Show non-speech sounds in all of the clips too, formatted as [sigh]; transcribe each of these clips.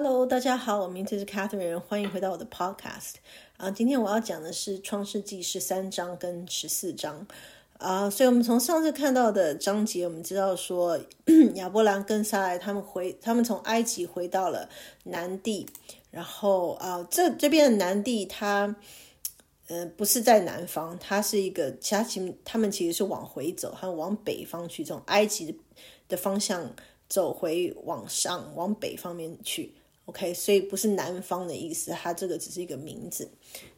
Hello，大家好，我名字是 Catherine，欢迎回到我的 Podcast。啊，今天我要讲的是创世纪十三章跟十四章。啊，所以我们从上次看到的章节，我们知道说 [clears throat] 亚伯兰跟撒来他们回，他们从埃及回到了南地。然后啊，这这边的南地，它呃不是在南方，它是一个，其他其他们其实是往回走，他们往北方去，从埃及的方向走回往上，往北方面去。OK，所以不是南方的意思，它这个只是一个名字。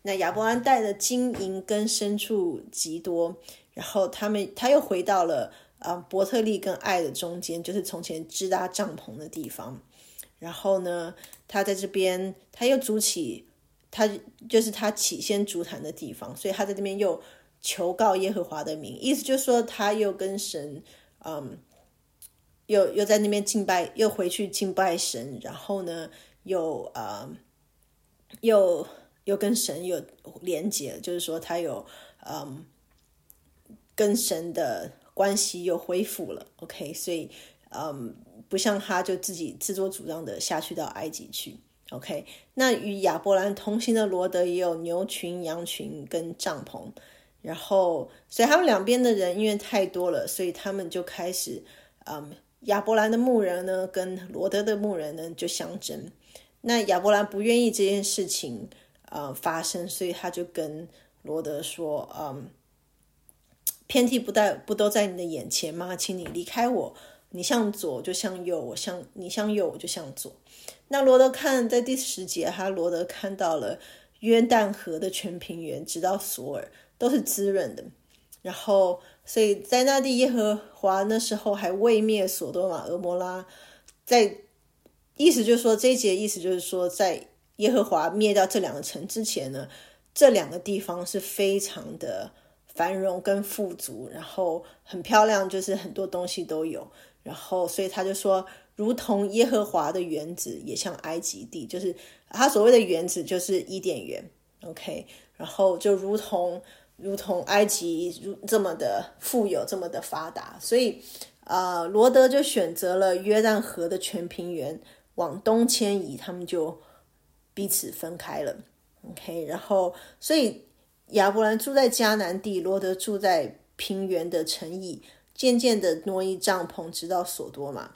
那亚伯兰带的金银跟牲畜极多，然后他们他又回到了啊伯特利跟爱的中间，就是从前支搭帐篷的地方。然后呢，他在这边他又筑起，他就是他起先筑坛的地方，所以他在这边又求告耶和华的名，意思就是说他又跟神嗯。又又在那边敬拜，又回去敬拜神，然后呢，又呃，又又跟神有连接，就是说他有嗯，跟神的关系又恢复了。OK，所以嗯，不像他就自己自作主张的下去到埃及去。OK，那与亚伯兰同行的罗德也有牛群、羊群跟帐篷，然后所以他们两边的人因为太多了，所以他们就开始嗯。亚伯兰的牧人呢，跟罗德的牧人呢就相争。那亚伯兰不愿意这件事情呃发生，所以他就跟罗德说：“嗯，偏替不在不都在你的眼前吗？请你离开我，你向左就向右，我向你向右我就向左。”那罗德看在第十节，他罗德看到了约旦河的全平原，直到索尔都是滋润的。然后，所以在那地耶和华那时候还未灭所多玛、俄摩拉，在意思就是说，这一节意思就是说，在耶和华灭掉这两个城之前呢，这两个地方是非常的繁荣跟富足，然后很漂亮，就是很多东西都有。然后，所以他就说，如同耶和华的园子也像埃及地，就是他所谓的园子就是伊甸园。OK，然后就如同。如同埃及如这么的富有，这么的发达，所以，呃，罗德就选择了约旦河的全平原往东迁移，他们就彼此分开了。OK，然后，所以亚伯兰住在迦南地，罗德住在平原的城邑，渐渐的挪移帐篷，直到索多玛。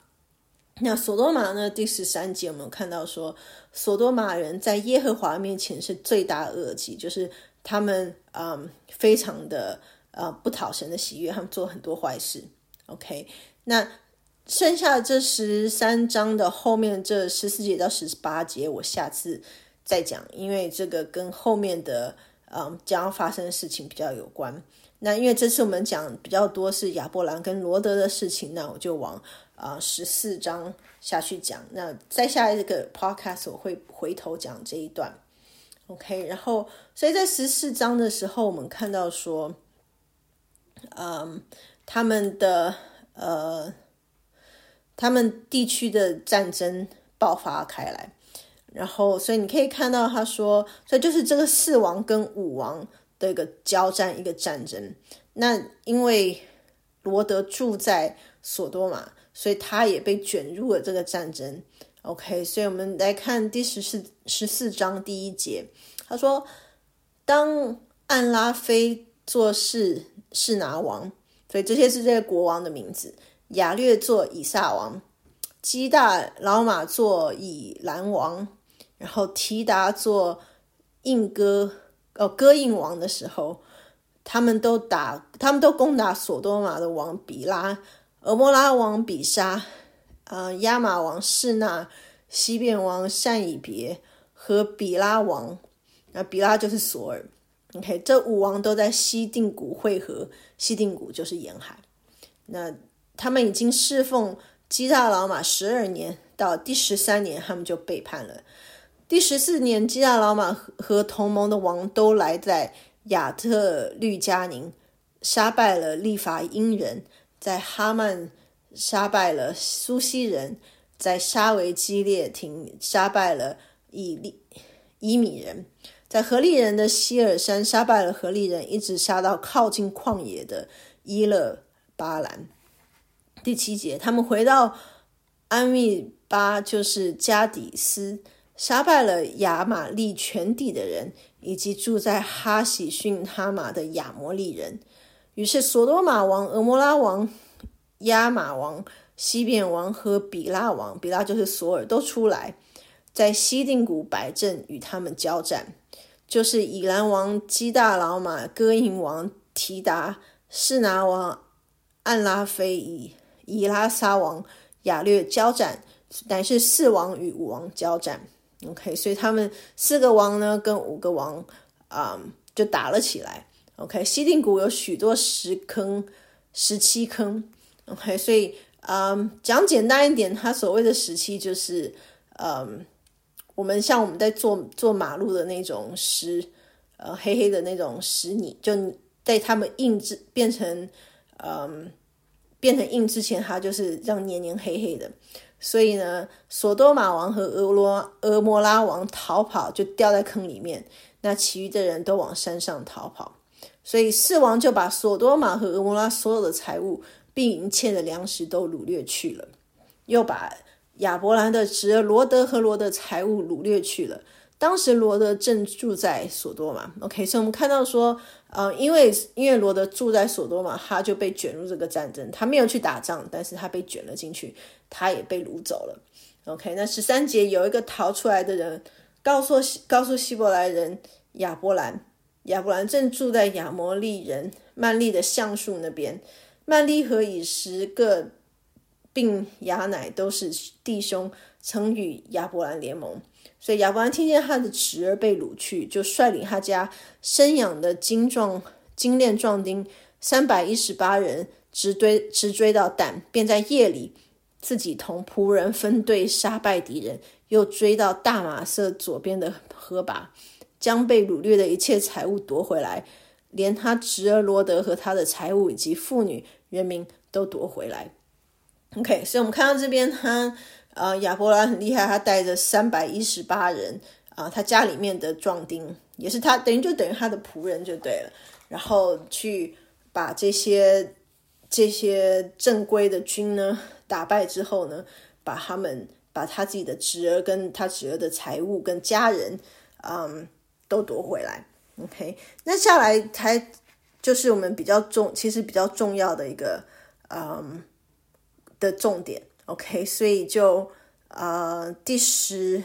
那索多玛呢？第十三节我们看到说，索多玛人在耶和华面前是罪大恶极，就是他们嗯非常的呃不讨神的喜悦，他们做很多坏事。OK，那剩下这十三章的后面这十四节到十八节，我下次再讲，因为这个跟后面的嗯将要发生的事情比较有关。那因为这次我们讲比较多是亚伯兰跟罗德的事情，那我就往。啊，十四章下去讲，那再下一个 podcast 我会回头讲这一段，OK。然后，所以在十四章的时候，我们看到说，嗯，他们的呃，他们地区的战争爆发开来，然后，所以你可以看到他说，所以就是这个四王跟五王的一个交战，一个战争。那因为罗德住在索多玛。所以他也被卷入了这个战争。OK，所以我们来看第十四十四章第一节，他说：“当安拉菲做事是拿王，所以这些是这个国王的名字。亚略做以撒王，基大老马做以兰王，然后提达做印哥哦哥印王的时候，他们都打，他们都攻打索多玛的王比拉。”俄摩拉王比沙，呃，亚玛王士那，西边王善以别和比拉王，那比拉就是索尔。OK，这五王都在西定谷汇合，西定谷就是沿海。那他们已经侍奉基大老马十二年，到第十三年他们就背叛了。第十四年，基大老马和同盟的王都来在亚特律加宁，杀败了利法因人。在哈曼杀败了苏西人，在沙维基列廷杀败了以利伊米人，在何利人的希尔山杀败了何利人，一直杀到靠近旷野的伊勒巴兰。第七节，他们回到安密巴就是加底斯，杀败了亚玛利全地的人，以及住在哈喜逊哈马的亚摩利人。于是，索多玛王、俄摩拉王、亚玛王、西边王和比拉王（比拉就是索尔）都出来，在西定谷摆阵与他们交战。就是以兰王基大老马、戈营王提达、士拿王暗拉菲以以拉沙王亚略交战。乃是四王与五王交战，OK，所以他们四个王呢跟五个王啊就打了起来，OK。西定谷有许多石坑，十七坑，OK。所以啊讲简单一点，它所谓的时期就是嗯，我们像我们在做做马路的那种石，呃黑黑的那种石泥，就在他们硬制变成嗯变成硬之前，它就是让黏黏黑黑的。所以呢，索多玛王和俄罗俄摩拉王逃跑，就掉在坑里面。那其余的人都往山上逃跑。所以四王就把索多玛和俄摩拉所有的财物，并一切的粮食都掳掠去了，又把亚伯兰的侄儿罗德和罗的财物掳掠去了。当时罗德正住在索多玛。OK，所以我们看到说。呃，因为因为罗德住在索多玛，他就被卷入这个战争。他没有去打仗，但是他被卷了进去，他也被掳走了。OK，那十三节有一个逃出来的人，告诉告诉希伯来人亚伯兰，亚伯兰正住在亚摩利人曼利的橡树那边。曼利和以十个并亚乃都是弟兄，曾与亚伯兰联盟。所以亚伯兰听见他的侄儿被掳去，就率领他家生养的精壮精炼壮丁三百一十八人，直追直追到但，便在夜里自己同仆人分队杀败敌人，又追到大马色左边的河拔，将被掳掠的一切财物夺回来，连他侄儿罗德和他的财物以及妇女人民都夺回来。OK，所以我们看到这边他。呃，亚伯拉很厉害，他带着三百一十八人啊，他家里面的壮丁也是他，等于就等于他的仆人就对了。然后去把这些这些正规的军呢打败之后呢，把他们把他自己的侄儿跟他侄儿的财物跟家人，嗯，都夺回来。OK，那下来才就是我们比较重，其实比较重要的一个嗯的重点。OK，所以就呃第十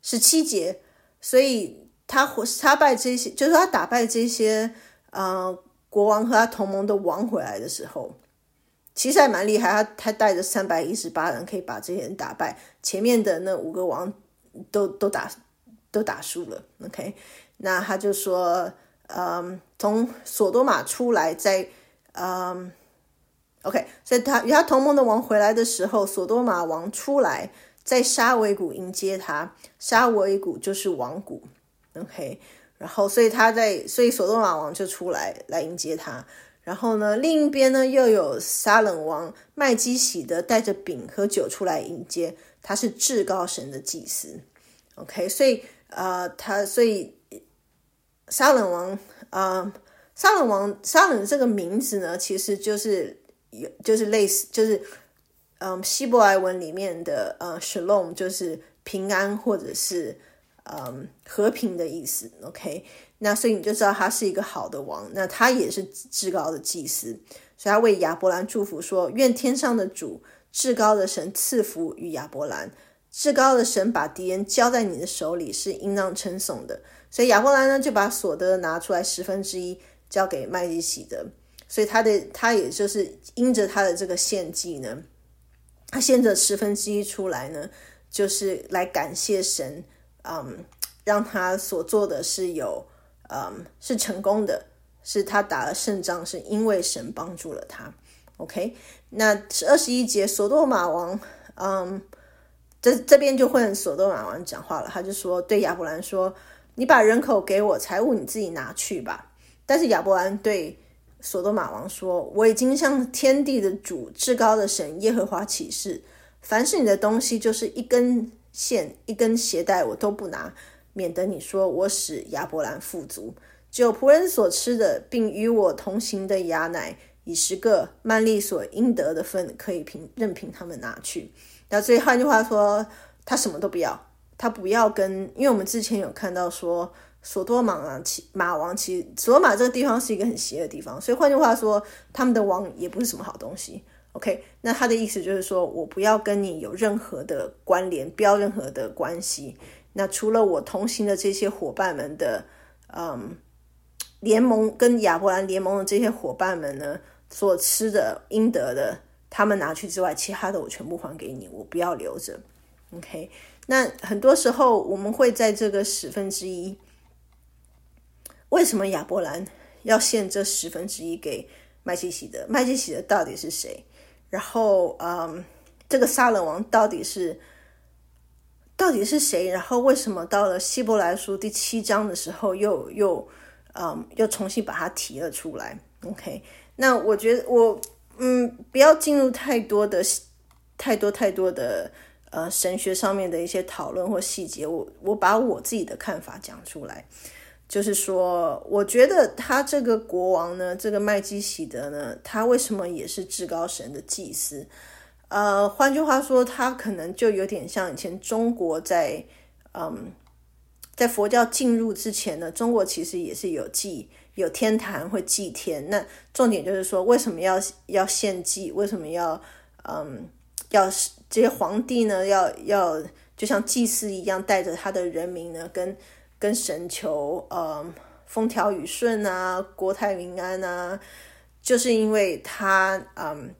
十七节，所以他他败这些，就是他打败这些呃国王和他同盟的王回来的时候，其实还蛮厉害。他他带着三百一十八人，可以把这些人打败。前面的那五个王都都打都打输了。OK，那他就说，嗯，从索多玛出来，在嗯。OK，所以他与他同盟的王回来的时候，索多玛王出来在沙维谷迎接他。沙维谷就是王谷。OK，然后所以他在，所以索多玛王就出来来迎接他。然后呢，另一边呢又有撒冷王麦基喜德带着饼和酒出来迎接，他是至高神的祭司。OK，所以呃，他所以沙冷王啊，撒冷王沙冷这个名字呢，其实就是。有就是类似，就是嗯，希伯来文里面的呃，shalom 就是平安或者是嗯和平的意思。OK，那所以你就知道他是一个好的王，那他也是至高的祭司，所以他为亚伯兰祝福说：愿天上的主至高的神赐福于亚伯兰，至高的神把敌人交在你的手里是应当称颂的。所以亚伯兰呢就把所得拿出来十分之一交给麦基喜德。所以他的他也就是因着他的这个献祭呢，他献着十分之一出来呢，就是来感谢神，嗯，让他所做的是有，嗯，是成功的，是他打了胜仗，是因为神帮助了他。OK，那二十一节，索多玛王，嗯，这这边就换索多玛王讲话了，他就说对亚伯兰说：“你把人口给我，财物你自己拿去吧。”但是亚伯兰对。索多玛王说：“我已经向天地的主、至高的神耶和华起誓，凡是你的东西，就是一根线、一根鞋带，我都不拿，免得你说我使亚伯兰富足。只有仆人所吃的，并与我同行的亚乃以十个曼利所应得的份，可以凭任凭他们拿去。那所以换句话说，他什么都不要，他不要跟，因为我们之前有看到说，索多玛啊，其马王其实索马这个地方是一个很邪的地方，所以换句话说，他们的王也不是什么好东西。OK，那他的意思就是说我不要跟你有任何的关联，不要任何的关系。那除了我同行的这些伙伴们的，嗯，联盟跟亚伯兰联盟的这些伙伴们呢，所吃的应得的，他们拿去之外，其他的我全部还给你，我不要留着。OK，那很多时候我们会在这个十分之一，为什么亚伯兰要献这十分之一给麦基喜德？麦基喜德到底是谁？然后，嗯，这个撒冷王到底是到底是谁？然后为什么到了希伯来书第七章的时候，又又嗯又重新把它提了出来？OK，那我觉得我嗯不要进入太多的太多太多的呃神学上面的一些讨论或细节，我我把我自己的看法讲出来。就是说，我觉得他这个国王呢，这个麦基喜德呢，他为什么也是至高神的祭司？呃，换句话说，他可能就有点像以前中国在，嗯，在佛教进入之前呢，中国其实也是有祭，有天坛会祭天。那重点就是说，为什么要要献祭？为什么要，嗯，要这些皇帝呢？要要就像祭司一样，带着他的人民呢，跟跟神求，呃，风调雨顺啊，国泰民安啊，就是因为他，嗯，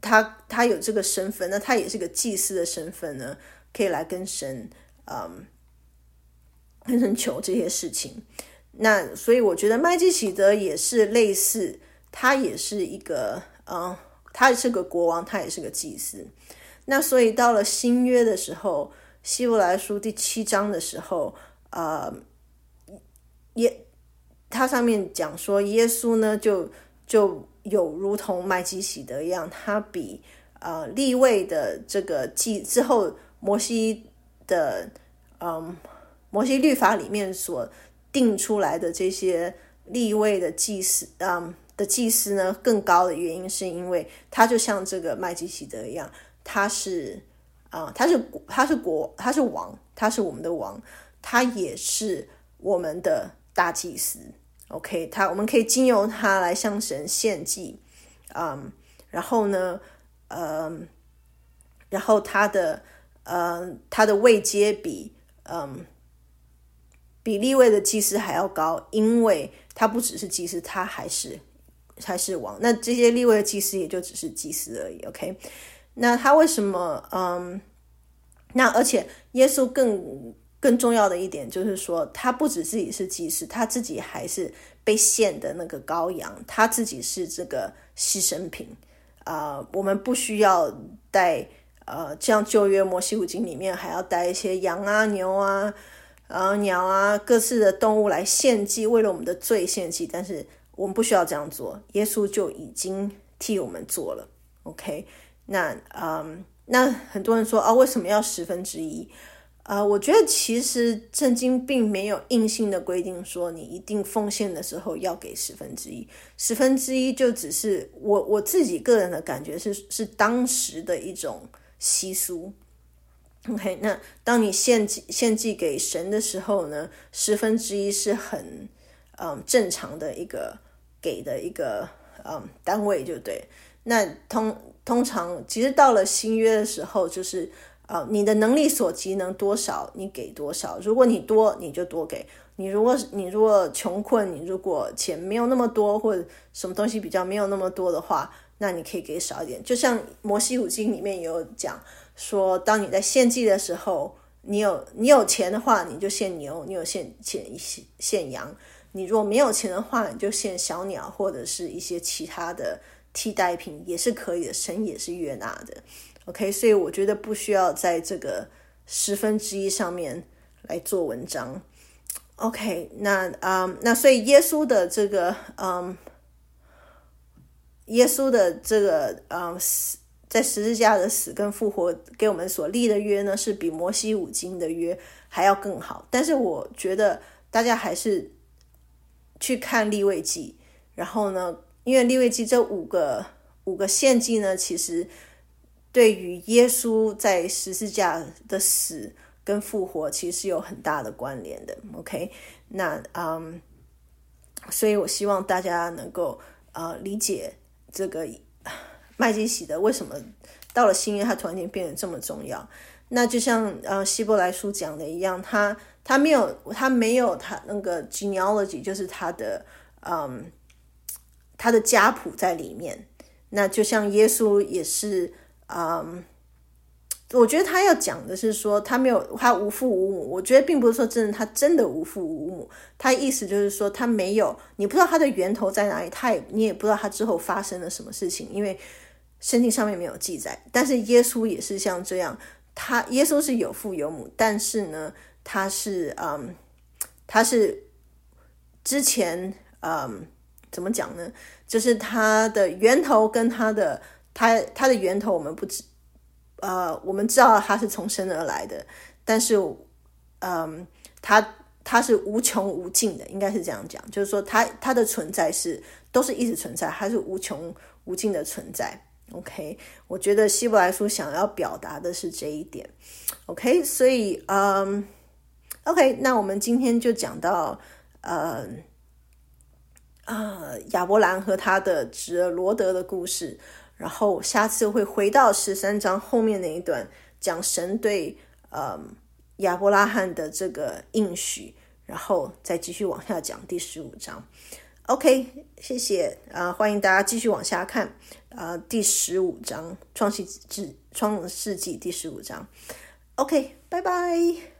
他他有这个身份，那他也是个祭司的身份呢，可以来跟神，嗯，跟神求这些事情。那所以我觉得麦基喜德也是类似，他也是一个，嗯，他也是个国王，他也是个祭司。那所以到了新约的时候，希伯来书第七章的时候。呃，耶，它上面讲说，耶稣呢，就就有如同麦基喜德一样，他比呃立位的这个祭之后，摩西的嗯摩西律法里面所定出来的这些立位的祭司，嗯的祭司呢，更高的原因是因为他就像这个麦基喜德一样，他是啊，他是他是国，他是王，他是我们的王。他也是我们的大祭司，OK，他我们可以经由他来向神献祭，嗯，然后呢，嗯，然后他的，呃，他的位阶比，嗯，比立位的祭司还要高，因为他不只是祭司，他还是还是王。那这些立位的祭司也就只是祭司而已，OK。那他为什么，嗯，那而且耶稣更。更重要的一点就是说，他不止自己是祭司，他自己还是被献的那个羔羊，他自己是这个牺牲品啊。我们不需要带呃，像旧约摩西五经里面还要带一些羊啊、牛啊、呃鸟啊各式的动物来献祭，为了我们的罪献祭。但是我们不需要这样做，耶稣就已经替我们做了。OK，那嗯，那很多人说啊，为什么要十分之一？啊，我觉得其实圣经并没有硬性的规定说你一定奉献的时候要给十分之一，十分之一就只是我我自己个人的感觉是是当时的一种习俗。OK，那当你献祭献祭给神的时候呢，十分之一是很嗯正常的一个给的一个嗯单位，就对。那通通常其实到了新约的时候，就是。啊，你的能力所及能多少，你给多少。如果你多，你就多给你；如果你如果穷困，你如果钱没有那么多，或者什么东西比较没有那么多的话，那你可以给少一点。就像摩西五经里面也有讲说，当你在献祭的时候，你有你有钱的话，你就献牛；你有献钱献献羊；你如果没有钱的话，你就献小鸟或者是一些其他的替代品，也是可以的。神也是悦纳的。OK，所以我觉得不需要在这个十分之一上面来做文章。OK，那啊，那所以耶稣的这个，嗯，耶稣的这个，嗯，死在十字架的死跟复活给我们所立的约呢，是比摩西五经的约还要更好。但是我觉得大家还是去看立位记，然后呢，因为利未记这五个五个献祭呢，其实。对于耶稣在十字架的死跟复活，其实是有很大的关联的。OK，那嗯，所以我希望大家能够呃理解这个麦基洗德为什么到了新约，他突然间变得这么重要。那就像呃希伯来书讲的一样，他他没有他没有他那个 genealogy，就是他的嗯他的家谱在里面。那就像耶稣也是，嗯，我觉得他要讲的是说他没有他无父无母。我觉得并不是说真的他真的无父无母，他意思就是说他没有，你不知道他的源头在哪里，他也你也不知道他之后发生了什么事情，因为圣经上面没有记载。但是耶稣也是像这样。他耶稣是有父有母，但是呢，他是嗯，他是之前嗯，怎么讲呢？就是它的源头跟它的它它的源头，我们不知呃，我们知道它是从生而来的，但是嗯，它它是无穷无尽的，应该是这样讲，就是说它它的存在是都是一直存在，还是无穷无尽的存在。OK，我觉得希伯来书想要表达的是这一点。OK，所以嗯，OK，那我们今天就讲到呃呃亚伯兰和他的侄儿罗德的故事，然后下次会回到十三章后面那一段，讲神对呃亚伯拉罕的这个应许，然后再继续往下讲第十五章。OK，谢谢啊！欢迎大家继续往下看啊，第十五章《创世纪》《创世纪》第十五章。OK，拜拜。